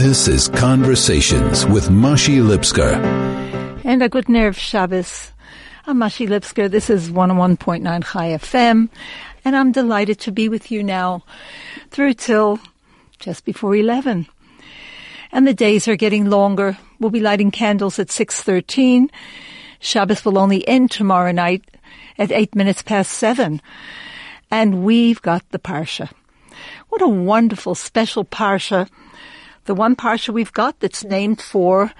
This is Conversations with Mashi Lipskar. And a good nerve Shabbos. I'm Mashi Lipskar. This is 101.9 Chai FM. And I'm delighted to be with you now through till just before 11. And the days are getting longer. We'll be lighting candles at 6.13. Shabbos will only end tomorrow night at 8 minutes past 7. And we've got the Parsha. What a wonderful special Parsha the one parsha we've got that's named for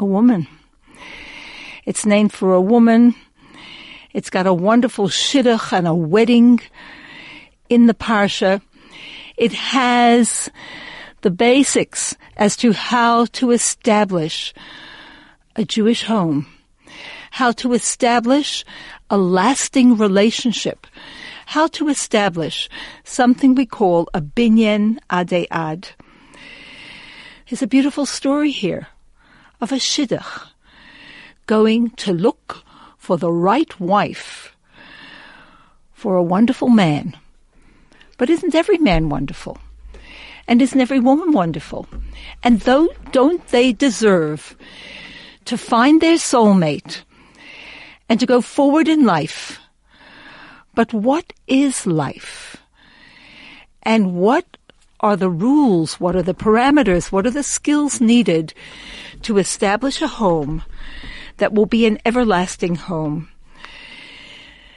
a woman. It's named for a woman. It's got a wonderful shidduch and a wedding in the parsha. It has the basics as to how to establish a Jewish home, how to establish a lasting relationship, how to establish something we call a binyan adei is a beautiful story here of a shidduch going to look for the right wife for a wonderful man. But isn't every man wonderful? And isn't every woman wonderful? And though, don't they deserve to find their soulmate and to go forward in life? But what is life? And what are the rules? What are the parameters? What are the skills needed to establish a home that will be an everlasting home?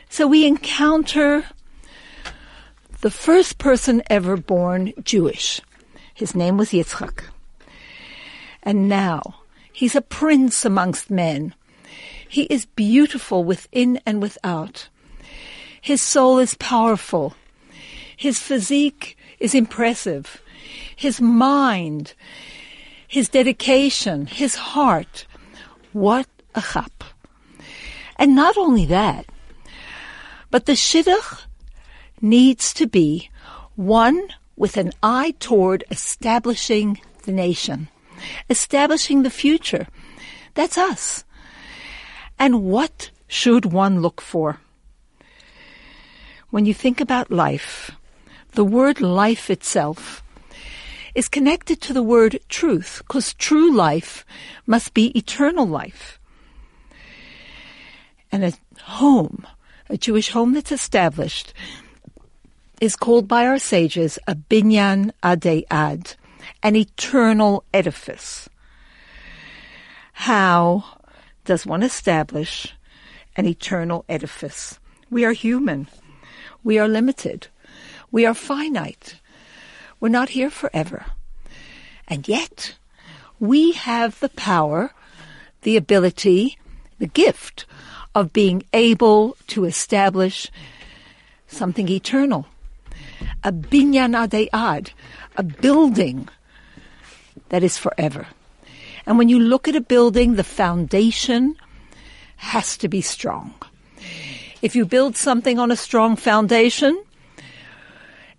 So we encounter the first person ever born Jewish. His name was Yitzchak. And now he's a prince amongst men. He is beautiful within and without. His soul is powerful. His physique is impressive. His mind, his dedication, his heart. What a chap. And not only that, but the shidduch needs to be one with an eye toward establishing the nation, establishing the future. That's us. And what should one look for? When you think about life, the word life itself is connected to the word truth, because true life must be eternal life. And a home, a Jewish home that's established, is called by our sages a binyan adei ad, an eternal edifice. How does one establish an eternal edifice? We are human. We are limited. We are finite. We're not here forever. And yet, we have the power, the ability, the gift of being able to establish something eternal. A binyan ad, a building that is forever. And when you look at a building, the foundation has to be strong. If you build something on a strong foundation,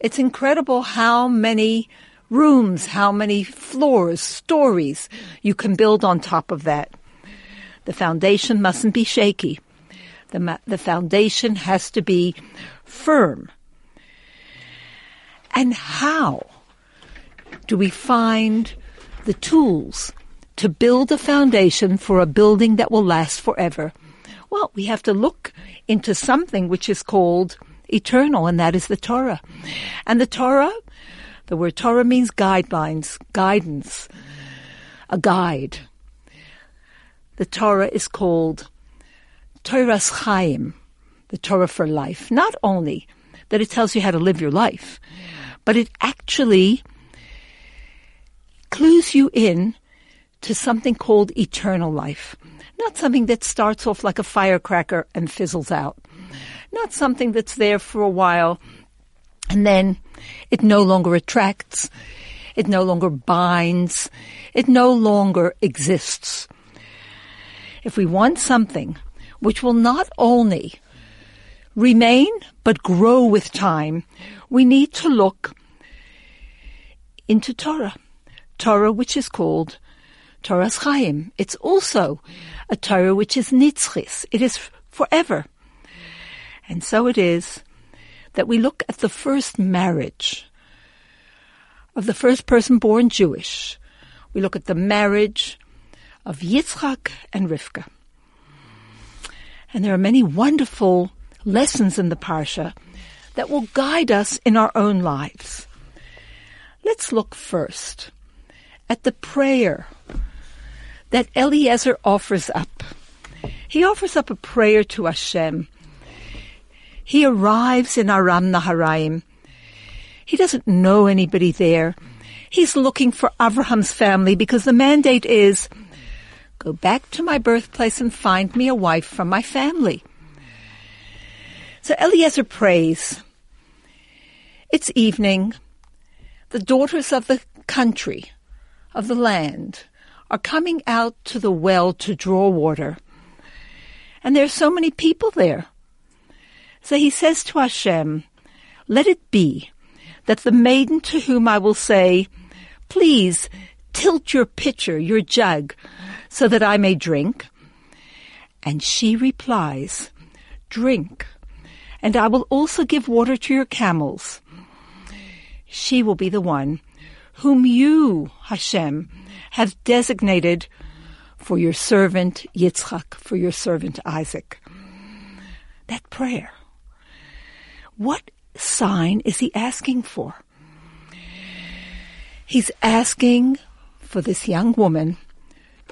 it's incredible how many rooms, how many floors, stories you can build on top of that. The foundation mustn't be shaky. The, the foundation has to be firm. And how do we find the tools to build a foundation for a building that will last forever? Well, we have to look into something which is called eternal, and that is the Torah. And the Torah, the word Torah means guidelines, guidance, a guide. The Torah is called Toras Chaim, the Torah for life. Not only that it tells you how to live your life, but it actually clues you in to something called eternal life. Not something that starts off like a firecracker and fizzles out not something that's there for a while and then it no longer attracts, it no longer binds, it no longer exists. If we want something which will not only remain but grow with time, we need to look into Torah. Torah which is called Toras Chaim. It's also a Torah which is nitzchis. It is forever. And so it is that we look at the first marriage of the first person born Jewish, We look at the marriage of Yitzchak and Rivka. And there are many wonderful lessons in the Parsha that will guide us in our own lives. Let's look first at the prayer that Eliezer offers up. He offers up a prayer to Hashem. He arrives in Aram Naharaim. He doesn't know anybody there. He's looking for Abraham's family because the mandate is go back to my birthplace and find me a wife from my family. So Eliezer prays. It's evening. The daughters of the country, of the land, are coming out to the well to draw water. And there are so many people there. So he says to Hashem, let it be that the maiden to whom I will say, please tilt your pitcher, your jug, so that I may drink. And she replies, drink, and I will also give water to your camels. She will be the one whom you, Hashem, have designated for your servant Yitzchak, for your servant Isaac. That prayer. What sign is he asking for? He's asking for this young woman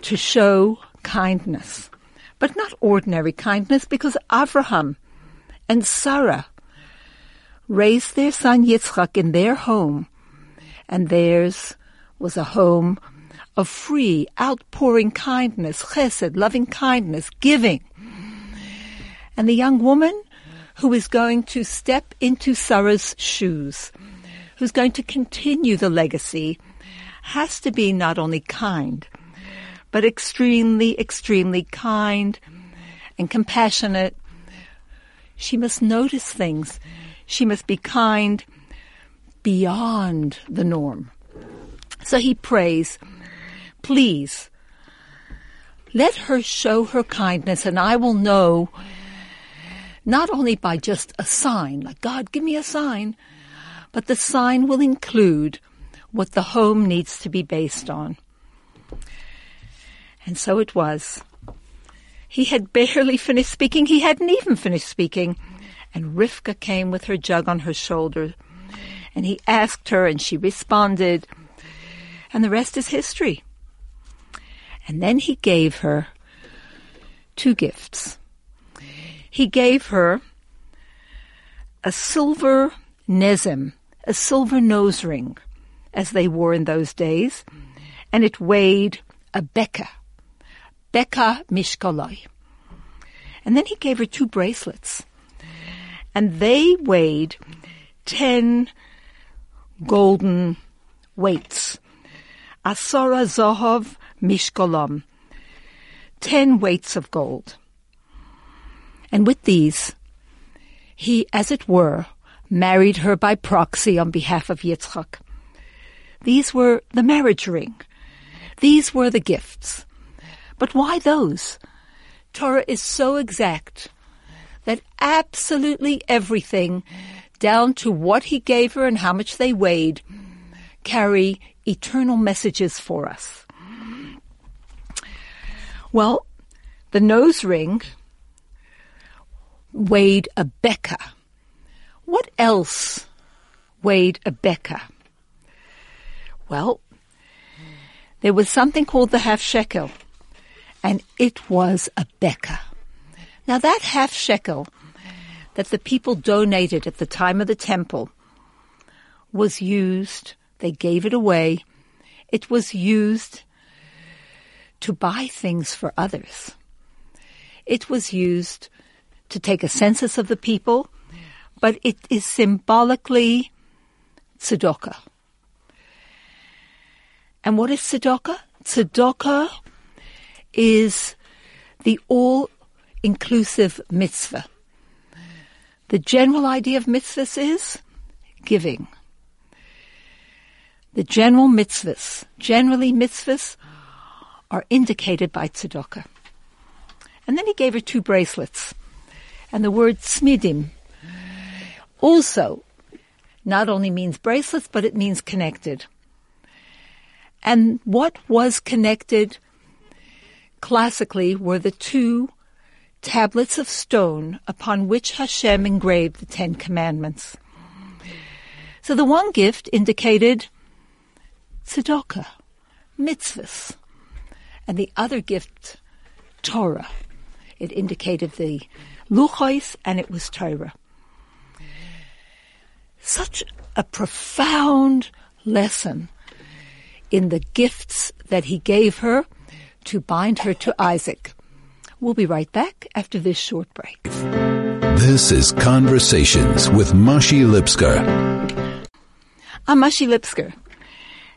to show kindness, but not ordinary kindness because Abraham and Sarah raised their son Yitzchak in their home and theirs was a home of free, outpouring kindness, chesed, loving kindness, giving. And the young woman who is going to step into Sarah's shoes, who's going to continue the legacy, has to be not only kind, but extremely, extremely kind and compassionate. She must notice things. She must be kind beyond the norm. So he prays, please, let her show her kindness and I will know not only by just a sign, like God, give me a sign, but the sign will include what the home needs to be based on. And so it was. He had barely finished speaking. He hadn't even finished speaking. And Rivka came with her jug on her shoulder and he asked her and she responded. And the rest is history. And then he gave her two gifts. He gave her a silver nezim, a silver nose ring, as they wore in those days, and it weighed a beka, beka mishkoloi. And then he gave her two bracelets, and they weighed ten golden weights. Asora Zohov Mishkolom. Ten weights of gold. And with these, he, as it were, married her by proxy on behalf of Yitzchak. These were the marriage ring. These were the gifts. But why those? Torah is so exact that absolutely everything down to what he gave her and how much they weighed, carry eternal messages for us. Well, the nose ring weighed a. What else weighed a? Well, there was something called the half shekel, and it was a beka. Now that half shekel that the people donated at the time of the temple was used, they gave it away, it was used to buy things for others. It was used to take a census of the people, but it is symbolically tzedakah. And what is tzedakah? Tzedakah is the all-inclusive mitzvah. The general idea of mitzvahs is giving. The general mitzvahs, generally mitzvahs, are indicated by tzedakah. And then he gave her two bracelets. And the word smidim also not only means bracelets, but it means connected. And what was connected classically were the two tablets of stone upon which Hashem engraved the Ten Commandments. So the one gift indicated tzedakah, mitzvahs, and the other gift, Torah. It indicated the luchos and it was Torah. Such a profound lesson in the gifts that he gave her to bind her to Isaac. We'll be right back after this short break. This is Conversations with Mashi Lipskar. I'm Mashi Lipskar,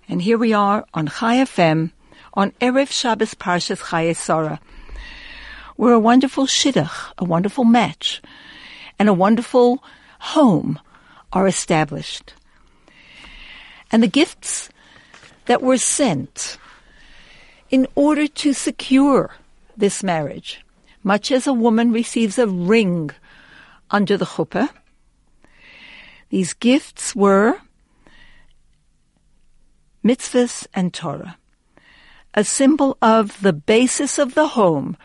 and here we are on Chai FM on Erev Shabbos Parshas Chayei Sarah. We're a wonderful shidduch, a wonderful match, and a wonderful home are established. And the gifts that were sent in order to secure this marriage, much as a woman receives a ring under the chuppah, these gifts were mitzvahs and Torah, a symbol of the basis of the home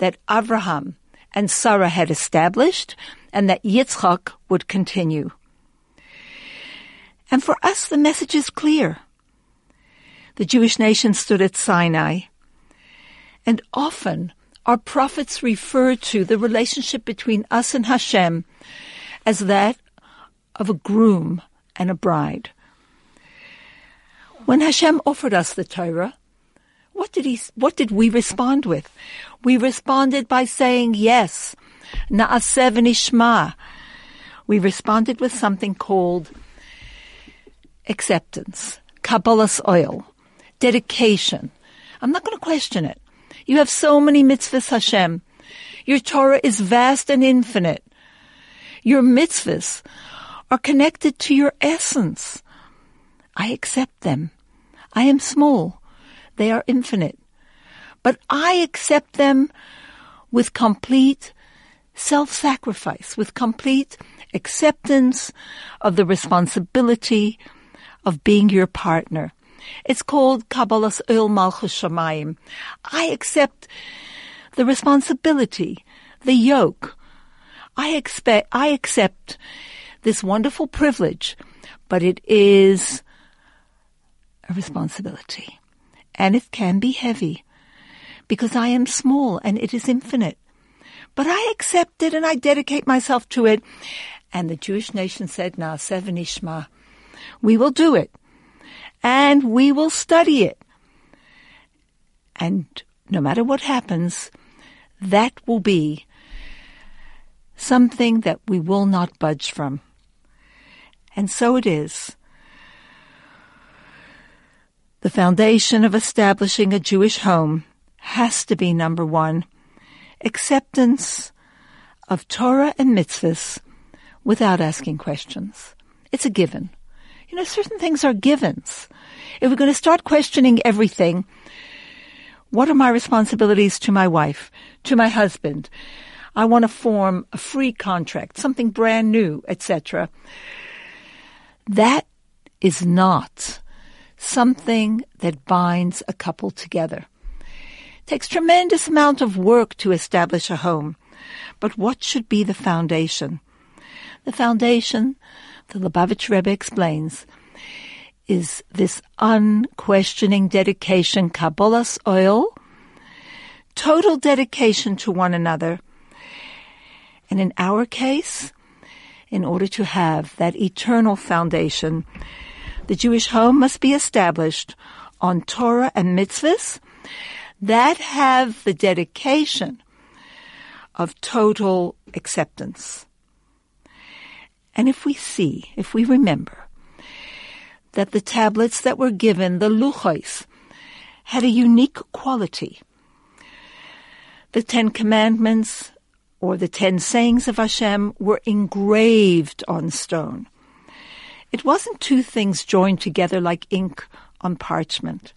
that Abraham and Sarah had established and that Yitzchak would continue. And for us, the message is clear. The Jewish nation stood at Sinai, and often our prophets refer to the relationship between us and Hashem as that of a groom and a bride. When Hashem offered us the Torah, what did he, what did we respond with? We responded by saying yes. Na'aseh v'nishma. We responded with something called acceptance, Kabbalas oil, dedication. I'm not going to question it. You have so many mitzvahs, Hashem. Your Torah is vast and infinite. Your mitzvahs are connected to your essence. I accept them. I am small. They are infinite. But I accept them with complete self-sacrifice, with complete acceptance of the responsibility of being your partner. It's called Kabbalas Oil Malchus Shamayim. I accept the responsibility, the yoke. I expect, I accept this wonderful privilege, but it is a responsibility. And it can be heavy because I am small and it is infinite. But I accept it and I dedicate myself to it. And the Jewish nation said, Na'aseh v'nishma. We will do it. And we will study it. And no matter what happens, that will be something that we will not budge from. And so it is. The foundation of establishing a Jewish home has to be number one, acceptance of Torah and mitzvahs without asking questions. It's a given. You know, certain things are givens. If we're going to start questioning everything, what are my responsibilities to my wife, to my husband? I want to form a free contract, something brand new, etc. That is not something that binds a couple together. It takes tremendous amount of work to establish a home. But what should be the foundation? The foundation the Lubavitch Rebbe explains, is this unquestioning dedication, Kabbalas oil, total dedication to one another. And in our case, in order to have that eternal foundation, the Jewish home must be established on Torah and mitzvahs that have the dedication of total acceptance. And if we see, if we remember, that the tablets that were given, the luchos, had a unique quality. The Ten Commandments or the Ten Sayings of Hashem were engraved on stone. It wasn't two things joined together like ink on parchment.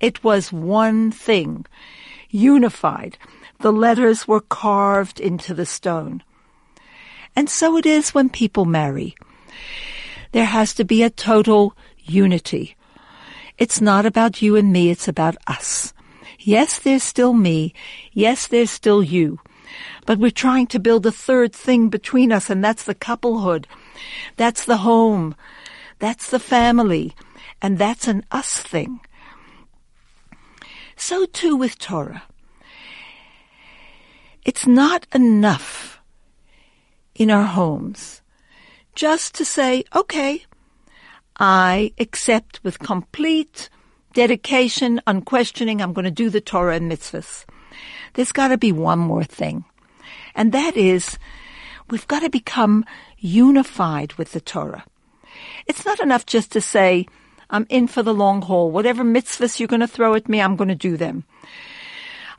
It was one thing, unified. The letters were carved into the stone. And so it is when people marry. There has to be a total unity. It's not about you and me, it's about us. Yes, there's still me. Yes, there's still you. But we're trying to build a third thing between us, and that's the couplehood. That's the home. That's the family. And that's an us thing. So too with Torah. It's not enough in our homes just to say, okay, I accept with complete dedication, unquestioning, I'm going to do the Torah and mitzvahs. There's got to be one more thing. And that is, we've got to become unified with the Torah. It's not enough just to say, I'm in for the long haul. Whatever mitzvahs you're going to throw at me, I'm going to do them.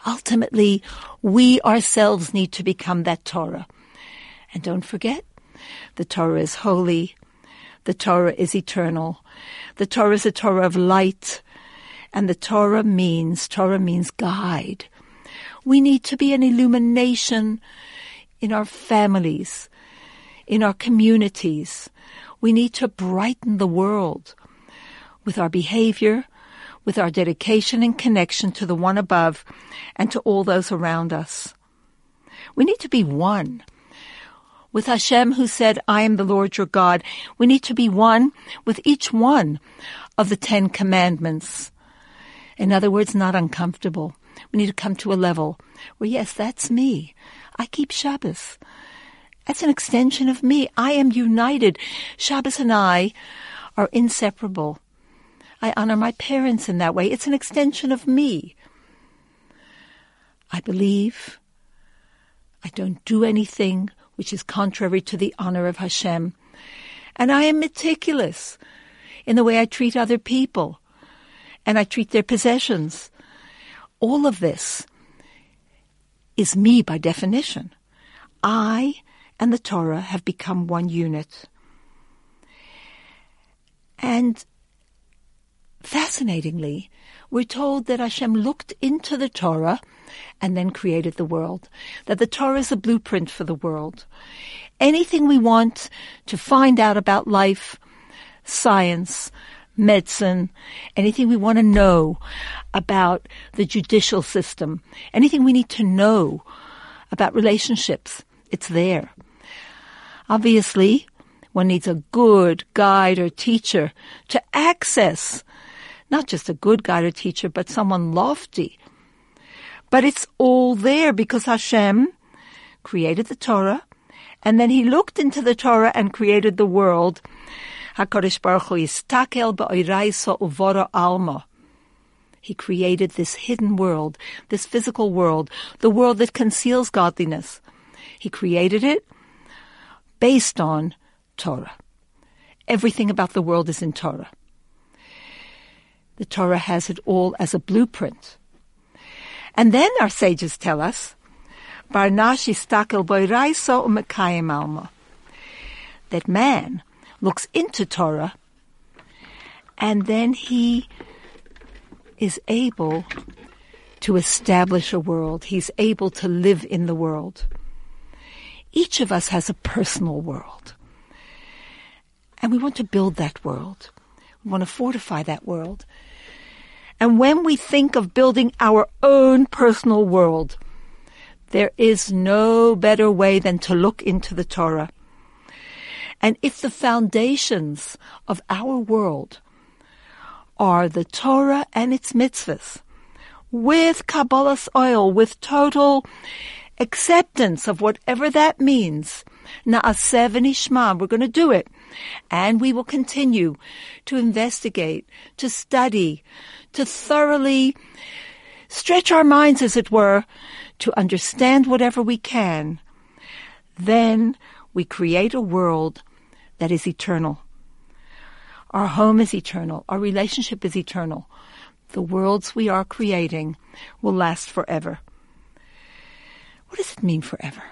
Ultimately, we ourselves need to become that Torah. And don't forget, the Torah is holy. The Torah is eternal. The Torah is a Torah of light. And the Torah means, Torah means guide. We need to be an illumination in our families, in our communities. We need to brighten the world with our behavior, with our dedication and connection to the one above and to all those around us. We need to be one. With Hashem who said, I am the Lord your God, we need to be one with each one of the Ten Commandments. In other words, not uncomfortable. We need to come to a level where, yes, that's me. I keep Shabbos. That's an extension of me. I am united. Shabbos and I are inseparable. I honor my parents in that way. It's an extension of me. I believe. I don't do anything which is contrary to the honor of Hashem. And I am meticulous in the way I treat other people and I treat their possessions. All of this is me by definition. I and the Torah have become one unit. And Fascinatingly, we're told that Hashem looked into the Torah and then created the world. That the Torah is a blueprint for the world. Anything we want to find out about life, science, medicine, anything we want to know about the judicial system, anything we need to know about relationships, it's there. Obviously, one needs a good guide or teacher to access not just a good guide or teacher, but someone lofty. But it's all there because Hashem created the Torah, and then he looked into the Torah and created the world. HaKadosh Baruch Hu alma. He created this hidden world, this physical world, the world that conceals godliness. He created it based on Torah. Everything about the world is in Torah. The Torah has it all as a blueprint. And then our sages tell us, Barnashi stakel boiraiso umekayim alma, that man looks into Torah and then he is able to establish a world. He's able to live in the world. Each of us has a personal world. And we want to build that world. We want to fortify that world. And when we think of building our own personal world, there is no better way than to look into the Torah. And if the foundations of our world are the Torah and its mitzvahs, with Kabbalas oil, with total acceptance of whatever that means, Na'aseh v'nishma, we're going to do it. And we will continue to investigate, to study, to thoroughly stretch our minds, as it were, to understand whatever we can. Then we create a world that is eternal. Our home is eternal. Our relationship is eternal. The worlds we are creating will last forever. What does it mean forever?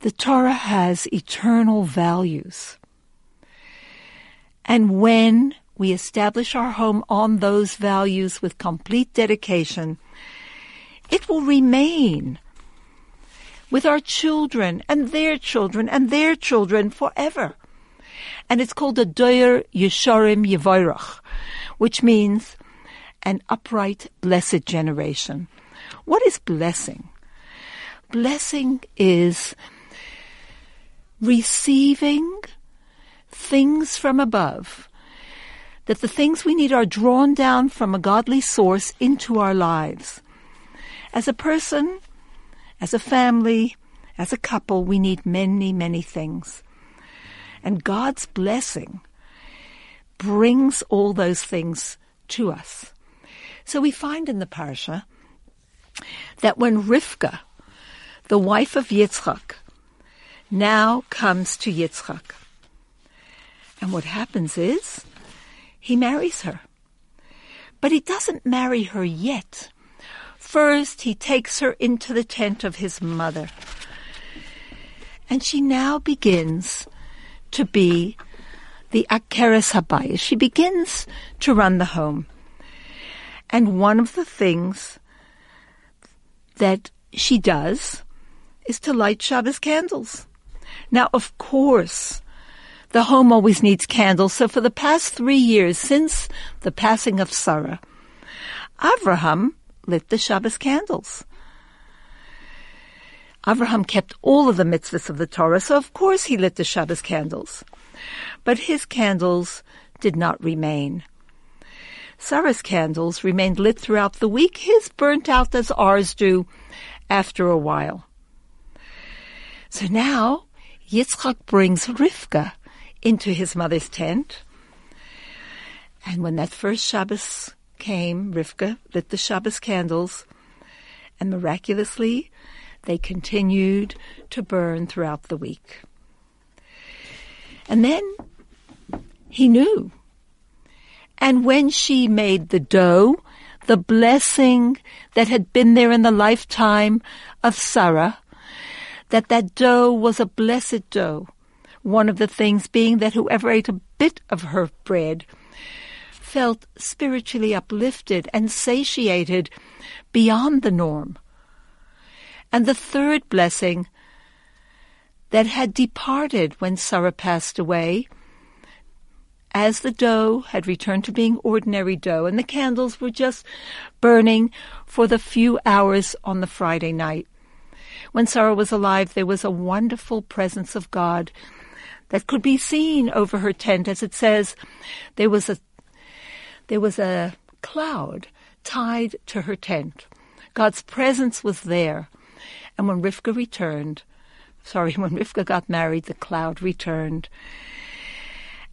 The Torah has eternal values. And when we establish our home on those values with complete dedication, it will remain with our children and their children and their children forever. And it's called a Doyer Yeshorim Yevoirach, which means an upright, blessed generation. What is blessing? Blessing is receiving things from above, that the things we need are drawn down from a godly source into our lives. As a person, as a family, as a couple, we need many, many things. And God's blessing brings all those things to us. So we find in the parsha that when Rivka, the wife of Yitzchak, now comes to Yitzchak, and what happens is he marries her. But he doesn't marry her yet. First, he takes her into the tent of his mother. And she now begins to be the Akeres Habayis. She begins to run the home. And one of the things that she does is to light Shabbos candles. Now, of course, the home always needs candles. So for the past three years, since the passing of Sarah, Avraham lit the Shabbos candles. Avraham kept all of the mitzvahs of the Torah, so of course he lit the Shabbos candles. But his candles did not remain. Sarah's candles remained lit throughout the week. His burnt out as ours do after a while. So now Yitzchak brings Rivka into his mother's tent. And when that first Shabbos came, Rivka lit the Shabbos candles, and miraculously they continued to burn throughout the week. And then he knew and when she made the dough, the blessing that had been there in the lifetime of Sarah, that that dough was a blessed dough. One of the things being that whoever ate a bit of her bread felt spiritually uplifted and satiated beyond the norm. And the third blessing that had departed when Sarah passed away as the dough had returned to being ordinary dough and the candles were just burning for the few hours on the Friday night. When Sarah was alive, there was a wonderful presence of God that could be seen over her tent. As it says, there was a, there was a cloud tied to her tent. God's presence was there. And when Rivka returned, sorry, when Rivka got married, the cloud returned.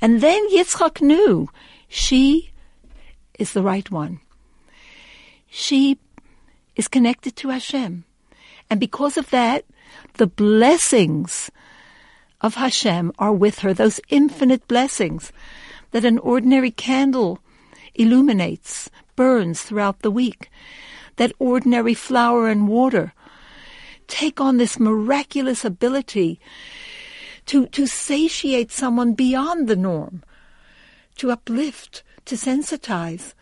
And then Yitzchak knew she is the right one. She is connected to Hashem. And because of that, the blessings of Hashem are with her, those infinite blessings that an ordinary candle illuminates, burns throughout the week, that ordinary flour and water take on this miraculous ability to, to satiate someone beyond the norm, to uplift, to sensitize,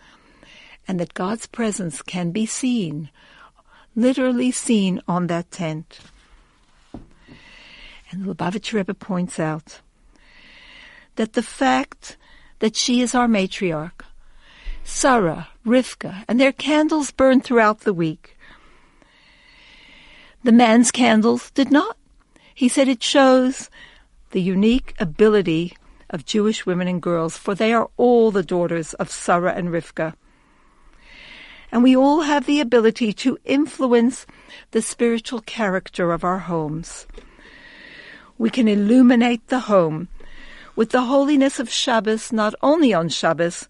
and that God's presence can be seen, literally seen on that tent. And the Lubavitch Rebbe points out that the fact that she is our matriarch, Sarah, Rivka, and their candles burned throughout the week. The man's candles did not. He said it shows the unique ability of Jewish women and girls, for they are all the daughters of Sarah and Rivka. And we all have the ability to influence the spiritual character of our homes. We can illuminate the home with the holiness of Shabbos, not only on Shabbos,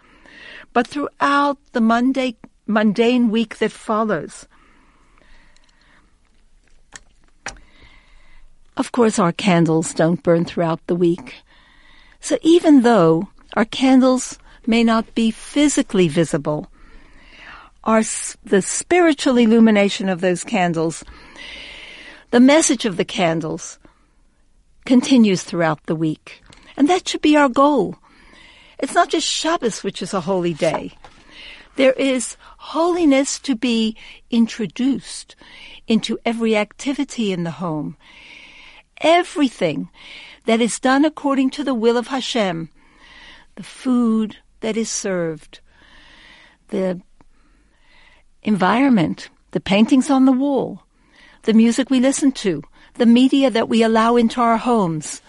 but throughout the mundane, mundane week that follows. Of course, our candles don't burn throughout the week. So even though our candles may not be physically visible, our, the spiritual illumination of those candles, the message of the candles continues throughout the week. And that should be our goal. It's not just Shabbos, which is a holy day. There is holiness to be introduced into every activity in the home, everything that is done according to the will of Hashem, the food that is served, the environment, the paintings on the wall, the music we listen to, the media that we allow into our homes,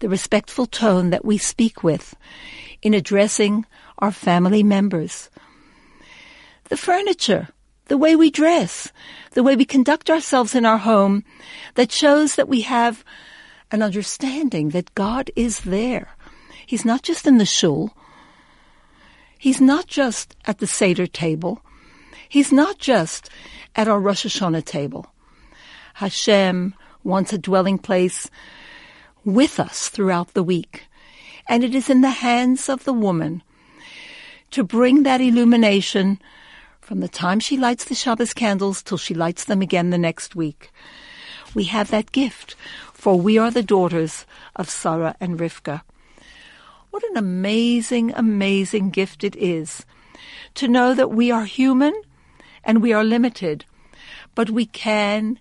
the respectful tone that we speak with in addressing our family members, the furniture, the way we dress, the way we conduct ourselves in our home that shows that we have an understanding that God is there. He's not just in the shul. He's not just at the Seder table. He's not just at our Rosh Hashanah table. Hashem wants a dwelling place with us throughout the week. And it is in the hands of the woman to bring that illumination from the time she lights the Shabbos candles till she lights them again the next week. We have that gift, for we are the daughters of Sarah and Rivka. What an amazing, amazing gift it is to know that we are human and we are limited, but we can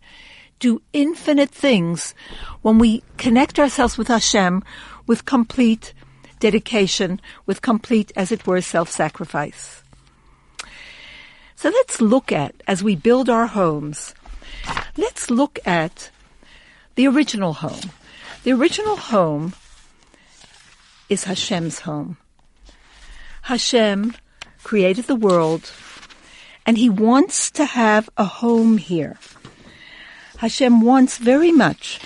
do infinite things when we connect ourselves with Hashem with complete dedication, with complete, as it were, self-sacrifice. So let's look at, as we build our homes, let's look at the original home. The original home is Hashem's home. Hashem created the world and he wants to have a home here. Hashem wants very much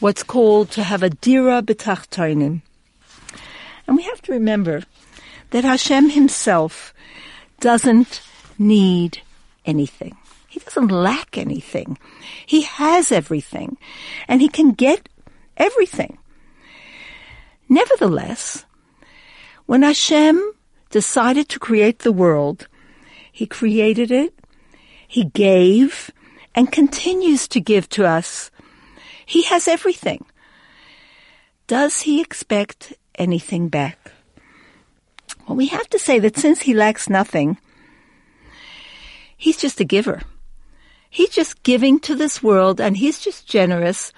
what's called to have a dira b'tachtoinim. And we have to remember that Hashem himself doesn't need anything. He doesn't lack anything. He has everything and he can get everything. Nevertheless, when Hashem decided to create the world, he created it, he gave, and continues to give to us. He has everything. Does he expect anything back? Well, we have to say that since he lacks nothing, He's just a giver. He's just giving to this world and he's just generous.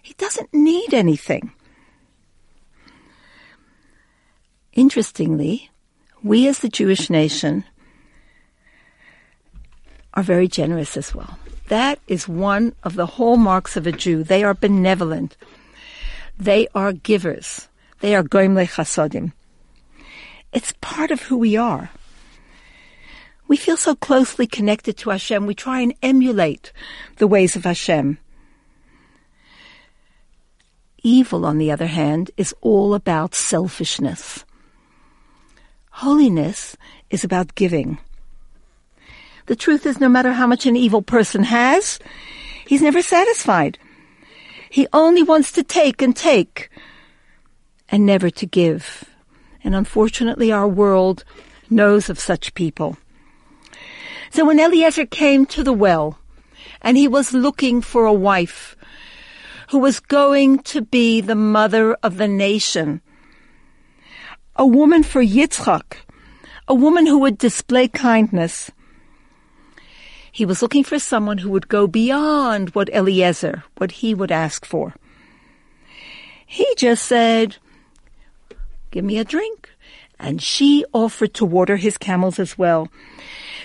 He doesn't need anything. Interestingly, we as the Jewish nation are very generous as well. That is one of the hallmarks of a Jew. They are benevolent. They are givers. They are goimle chasodim. It's part of who we are we feel so closely connected to Hashem, we try and emulate the ways of Hashem. Evil, on the other hand, is all about selfishness. Holiness is about giving. The truth is, no matter how much an evil person has, he's never satisfied. He only wants to take and take and never to give. And unfortunately, our world knows of such people. So when Eliezer came to the well and he was looking for a wife who was going to be the mother of the nation, a woman for Yitzchak, a woman who would display kindness, he was looking for someone who would go beyond what Eliezer, what he would ask for. He just said, give me a drink. And she offered to water his camels as well.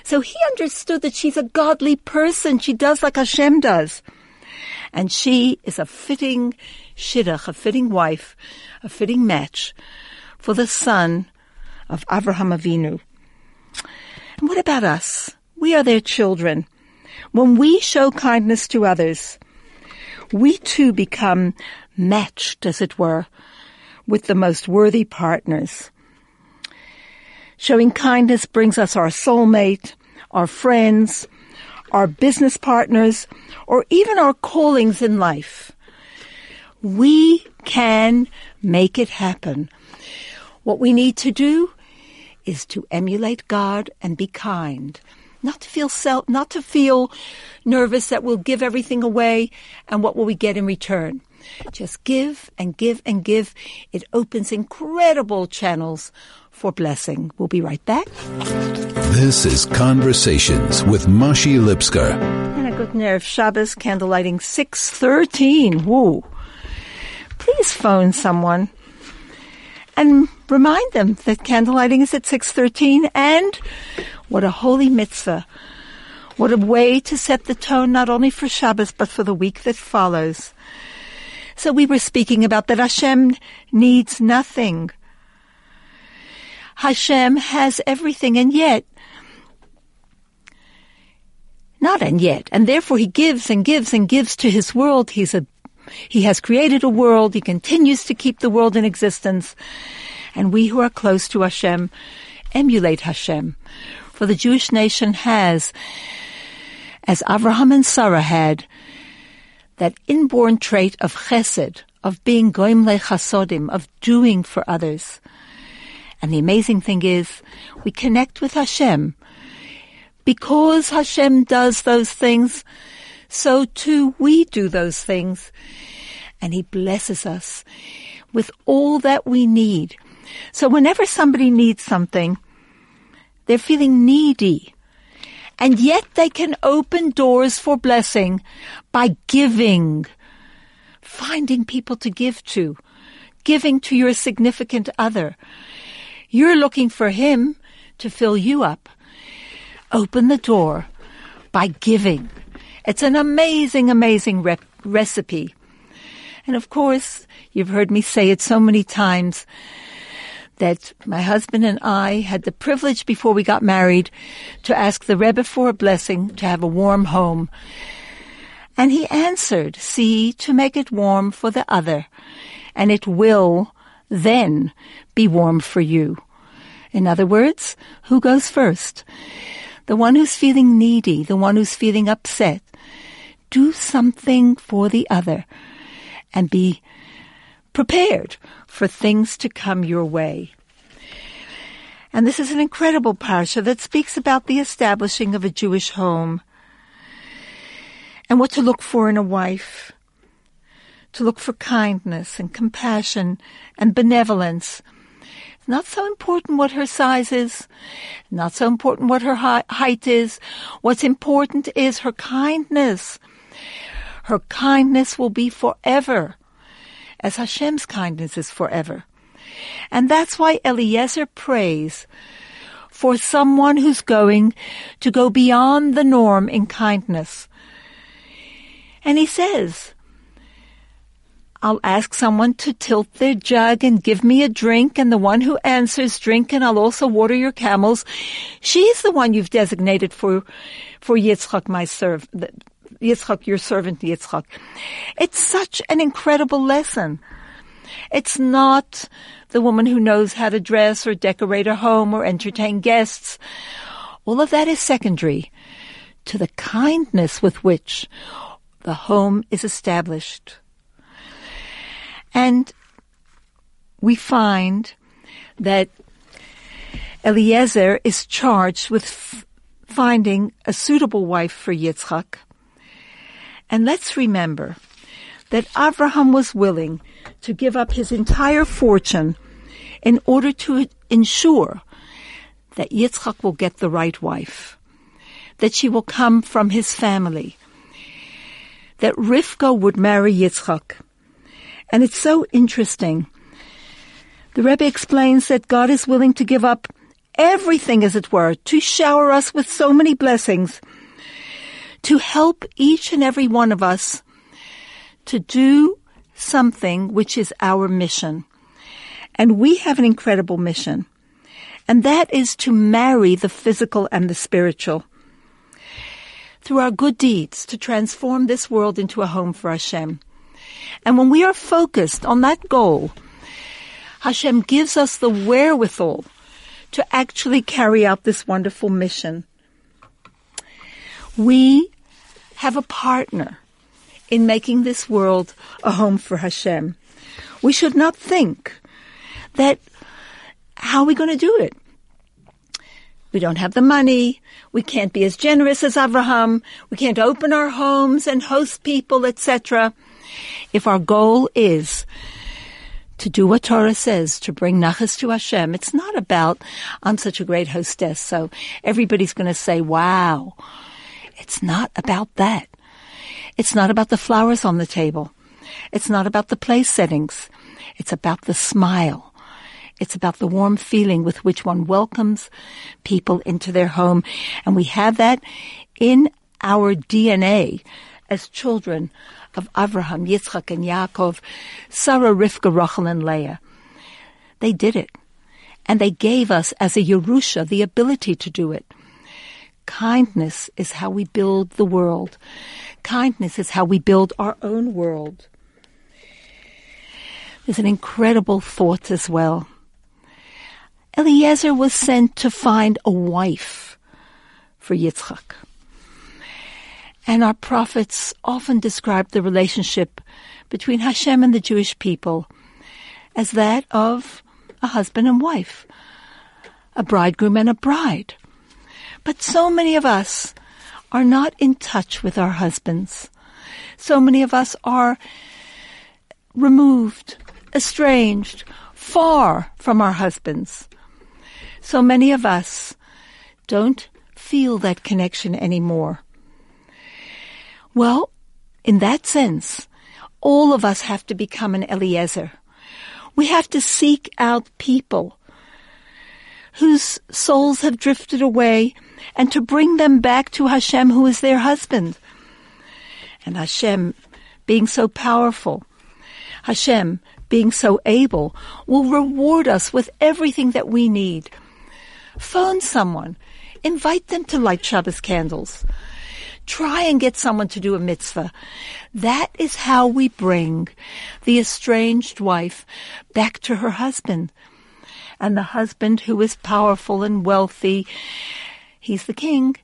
So he understood that she's a godly person. She does like Hashem does. And she is a fitting shidduch, a fitting wife, a fitting match for the son of Avraham Avinu. And what about us? We are their children. When we show kindness to others, we too become matched, as it were, with the most worthy partners. Showing kindness brings us our soulmate, our friends, our business partners, or even our callings in life. We can make it happen. What we need to do is to emulate God and be kind. Not to feel self, not to feel nervous that we'll give everything away and what will we get in return. Just give and give and give. It opens incredible channels for blessing. We'll be right back. This is Conversations with Mashi Lipskar. And a good nerve Shabbos, candle lighting 613. Woo. please phone someone and remind them that candlelighting is at 6.13 and what a holy mitzvah. What a way to set the tone not only for Shabbos but for the week that follows. So we were speaking about that Hashem needs nothing. Hashem has everything and yet not and yet. And therefore he gives and gives and gives to his world. He's a he has created a world. He continues to keep the world in existence. And we who are close to Hashem emulate Hashem. For the Jewish nation has, as Abraham and Sarah had, that inborn trait of chesed, of being gomlei chasodim, of doing for others. And the amazing thing is, we connect with Hashem. Because Hashem does those things, so too we do those things. And He blesses us with all that we need. So whenever somebody needs something, they're feeling needy. And yet they can open doors for blessing by giving, finding people to give to, giving to your significant other. You're looking for him to fill you up. Open the door by giving. It's an amazing, amazing recipe. And of course, you've heard me say it so many times that my husband and I had the privilege before we got married to ask the Rebbe for a blessing to have a warm home. And he answered, see, to make it warm for the other, and it will then be warm for you. In other words, who goes first? The one who's feeling needy, the one who's feeling upset, do something for the other and be prepared for things to come your way. And this is an incredible parsha that speaks about the establishing of a Jewish home and what to look for in a wife. To look for kindness and compassion and benevolence. Not so important what her size is, not so important what her height is. What's important is her kindness her kindness will be forever, as Hashem's kindness is forever. And that's why Eliezer prays for someone who's going to go beyond the norm in kindness. And he says, I'll ask someone to tilt their jug and give me a drink, and the one who answers drink, and I'll also water your camels. She's the one you've designated for, for Yitzchak, my serv, Yitzchak, your servant Yitzchak. It's such an incredible lesson. It's not the woman who knows how to dress or decorate a home or entertain guests. All of that is secondary to the kindness with which the home is established. And we find that Eliezer is charged with f- finding a suitable wife for Yitzchak. And let's remember that Abraham was willing to give up his entire fortune in order to ensure that Yitzchak will get the right wife, that she will come from his family, that Rivka would marry Yitzchak. And it's so interesting. The Rebbe explains that God is willing to give up everything, as it were, to shower us with so many blessings to help each and every one of us to do something which is our mission. And we have an incredible mission. And that is to marry the physical and the spiritual. Through our good deeds to transform this world into a home for Hashem. And when we are focused on that goal, Hashem gives us the wherewithal to actually carry out this wonderful mission. We have a partner in making this world a home for Hashem. We should not think that how are we going to do it? We don't have the money. We can't be as generous as Abraham. We can't open our homes and host people, etc. If our goal is to do what Torah says, to bring nachas to Hashem, it's not about, I'm such a great hostess, so everybody's going to say, wow, it's not about that. It's not about the flowers on the table. It's not about the place settings. It's about the smile. It's about the warm feeling with which one welcomes people into their home. And we have that in our DNA as children of Abraham, Yitzchak, and Yaakov, Sarah, Rivka, Rachel, and Leah. They did it. And they gave us as a Yerusha the ability to do it. Kindness is how we build the world. Kindness is how we build our own world. There's an incredible thought as well. Eliezer was sent to find a wife for Yitzchak. And our prophets often describe the relationship between Hashem and the Jewish people as that of a husband and wife, a bridegroom and a bride. But so many of us are not in touch with our husbands. So many of us are removed, estranged, far from our husbands. So many of us don't feel that connection anymore. Well, in that sense, all of us have to become an Eliezer. We have to seek out people whose souls have drifted away and to bring them back to Hashem who is their husband. And Hashem being so powerful, Hashem being so able will reward us with everything that we need. Phone someone. Invite them to light Shabbos candles. Try and get someone to do a mitzvah. That is how we bring the estranged wife back to her husband. And the husband who is powerful and wealthy, he's the king.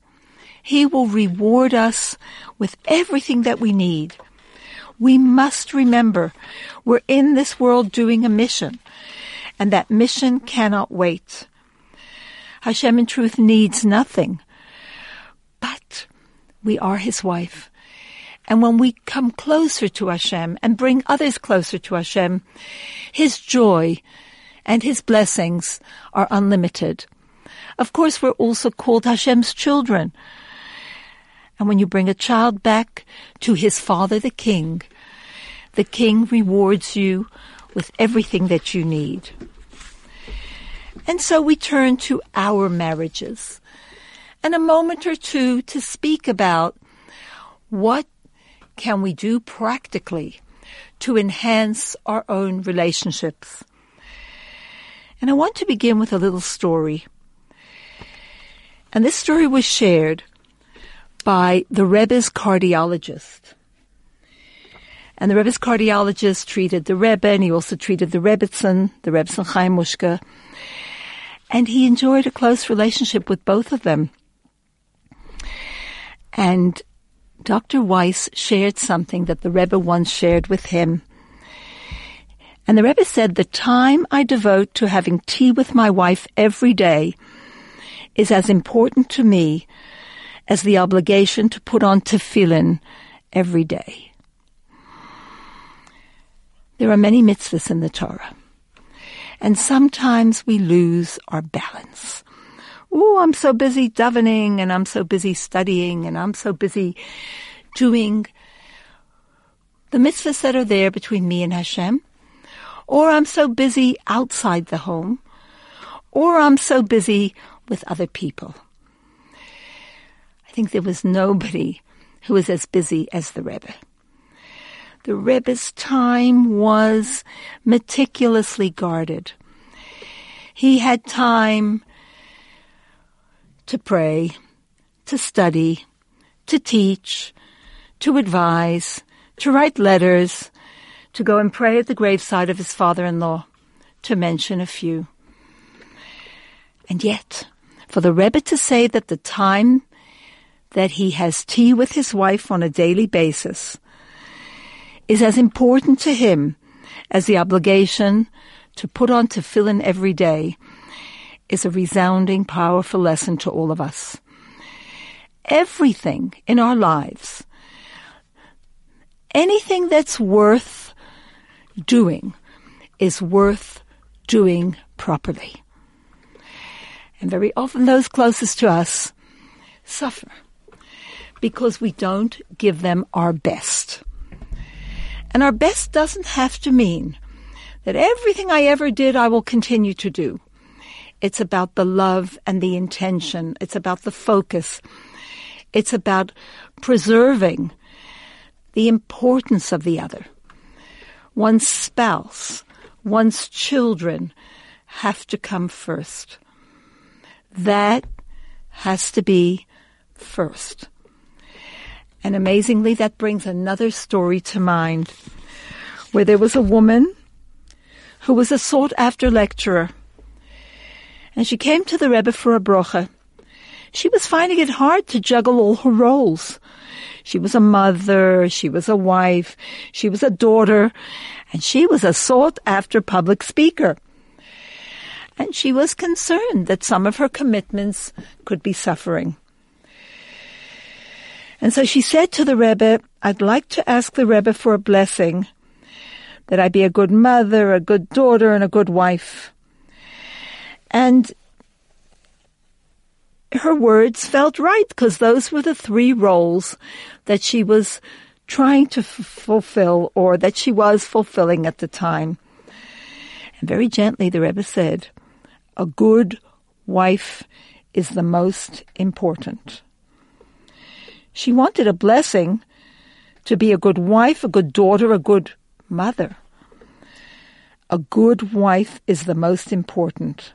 He will reward us with everything that we need. We must remember we're in this world doing a mission and that mission cannot wait. Hashem in truth needs nothing, we are his wife. And when we come closer to Hashem and bring others closer to Hashem, his joy and his blessings are unlimited. Of course, we're also called Hashem's children. And when you bring a child back to his father, the king, the king rewards you with everything that you need. And so we turn to our marriages and a moment or two to speak about what can we do practically to enhance our own relationships. And I want to begin with a little story. And this story was shared by the Rebbe's cardiologist. And the Rebbe's cardiologist treated the Rebbe, and he also treated the Rebbitzin, the Rebbitzin Chaya Mushka. And he enjoyed a close relationship with both of them. And Dr. Weiss shared something that the Rebbe once shared with him. And the Rebbe said, the time I devote to having tea with my wife every day is as important to me as the obligation to put on tefillin every day. There are many mitzvahs in the Torah, and sometimes we lose our balance oh, I'm so busy davening and I'm so busy studying and I'm so busy doing the mitzvahs that are there between me and Hashem. Or I'm so busy outside the home. Or I'm so busy with other people. I think there was nobody who was as busy as the Rebbe. The Rebbe's time was meticulously guarded. He had time to pray, to study, to teach, to advise, to write letters, to go and pray at the graveside of his father-in-law, to mention a few. And yet, for the Rebbe to say that the time that he has tea with his wife on a daily basis is as important to him as the obligation to put on tefillin every day is a resounding, powerful lesson to all of us. Everything in our lives, anything that's worth doing is worth doing properly. And very often those closest to us suffer because we don't give them our best. And our best doesn't have to mean that everything I ever did I will continue to do. It's about the love and the intention. It's about the focus. It's about preserving the importance of the other. One's spouse, one's children have to come first. That has to be first. And amazingly, that brings another story to mind where there was a woman who was a sought after lecturer. And she came to the Rebbe for a brocha. She was finding it hard to juggle all her roles. She was a mother, she was a wife, she was a daughter, and she was a sought after public speaker. And she was concerned that some of her commitments could be suffering. And so she said to the Rebbe, I'd like to ask the Rebbe for a blessing that I be a good mother, a good daughter, and a good wife. And her words felt right because those were the three roles that she was trying to f- fulfill or that she was fulfilling at the time. And very gently the Rebbe said, a good wife is the most important. She wanted a blessing to be a good wife, a good daughter, a good mother. A good wife is the most important.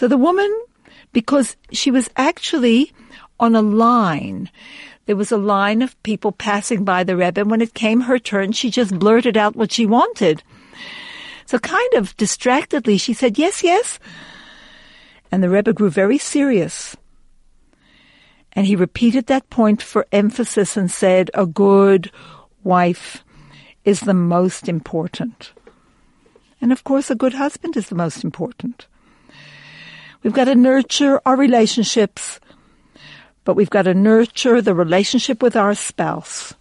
So the woman, because she was actually on a line, there was a line of people passing by the Rebbe. And when it came her turn, she just blurted out what she wanted. So kind of distractedly, she said, yes, yes. And the Rebbe grew very serious. And he repeated that point for emphasis and said, a good wife is the most important. And of course, a good husband is the most important. We've got to nurture our relationships, but we've got to nurture the relationship with our spouse.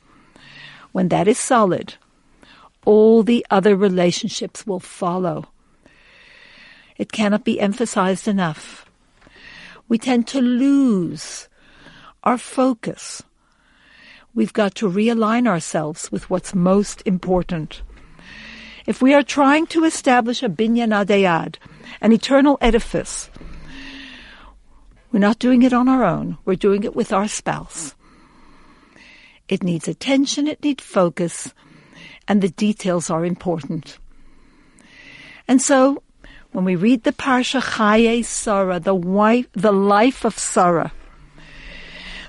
When that is solid, all the other relationships will follow. It cannot be emphasized enough. We tend to lose our focus. We've got to realign ourselves with what's most important. If we are trying to establish a binyan adei ad, an eternal edifice, we're not doing it on our own. We're doing it with our spouse. It needs attention, it needs focus, and the details are important. And so, when we read the Parsha Chaye Sarah, the wife, the life of Sarah,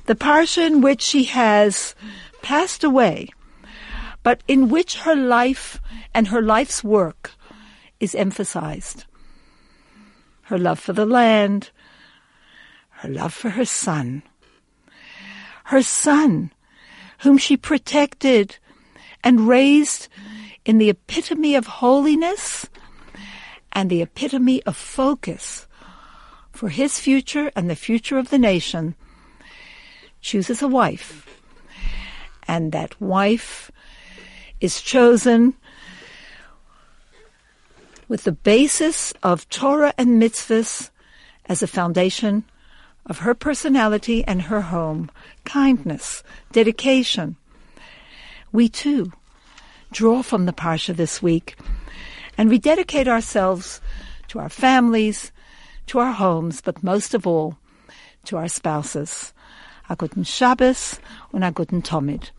the parsha in which she has passed away, but in which her life and her life's work is emphasized. Her love for the land, her love for her son, her son, whom she protected and raised in the epitome of holiness and the epitome of focus for his future and the future of the nation chooses a wife. And that wife is chosen with the basis of Torah and mitzvahs as a foundation of her personality and her home, kindness, dedication. We too draw from the Parsha this week and rededicate ourselves to our families, to our homes, but most of all, to our spouses. A guten Shabbos und a guten Tomid.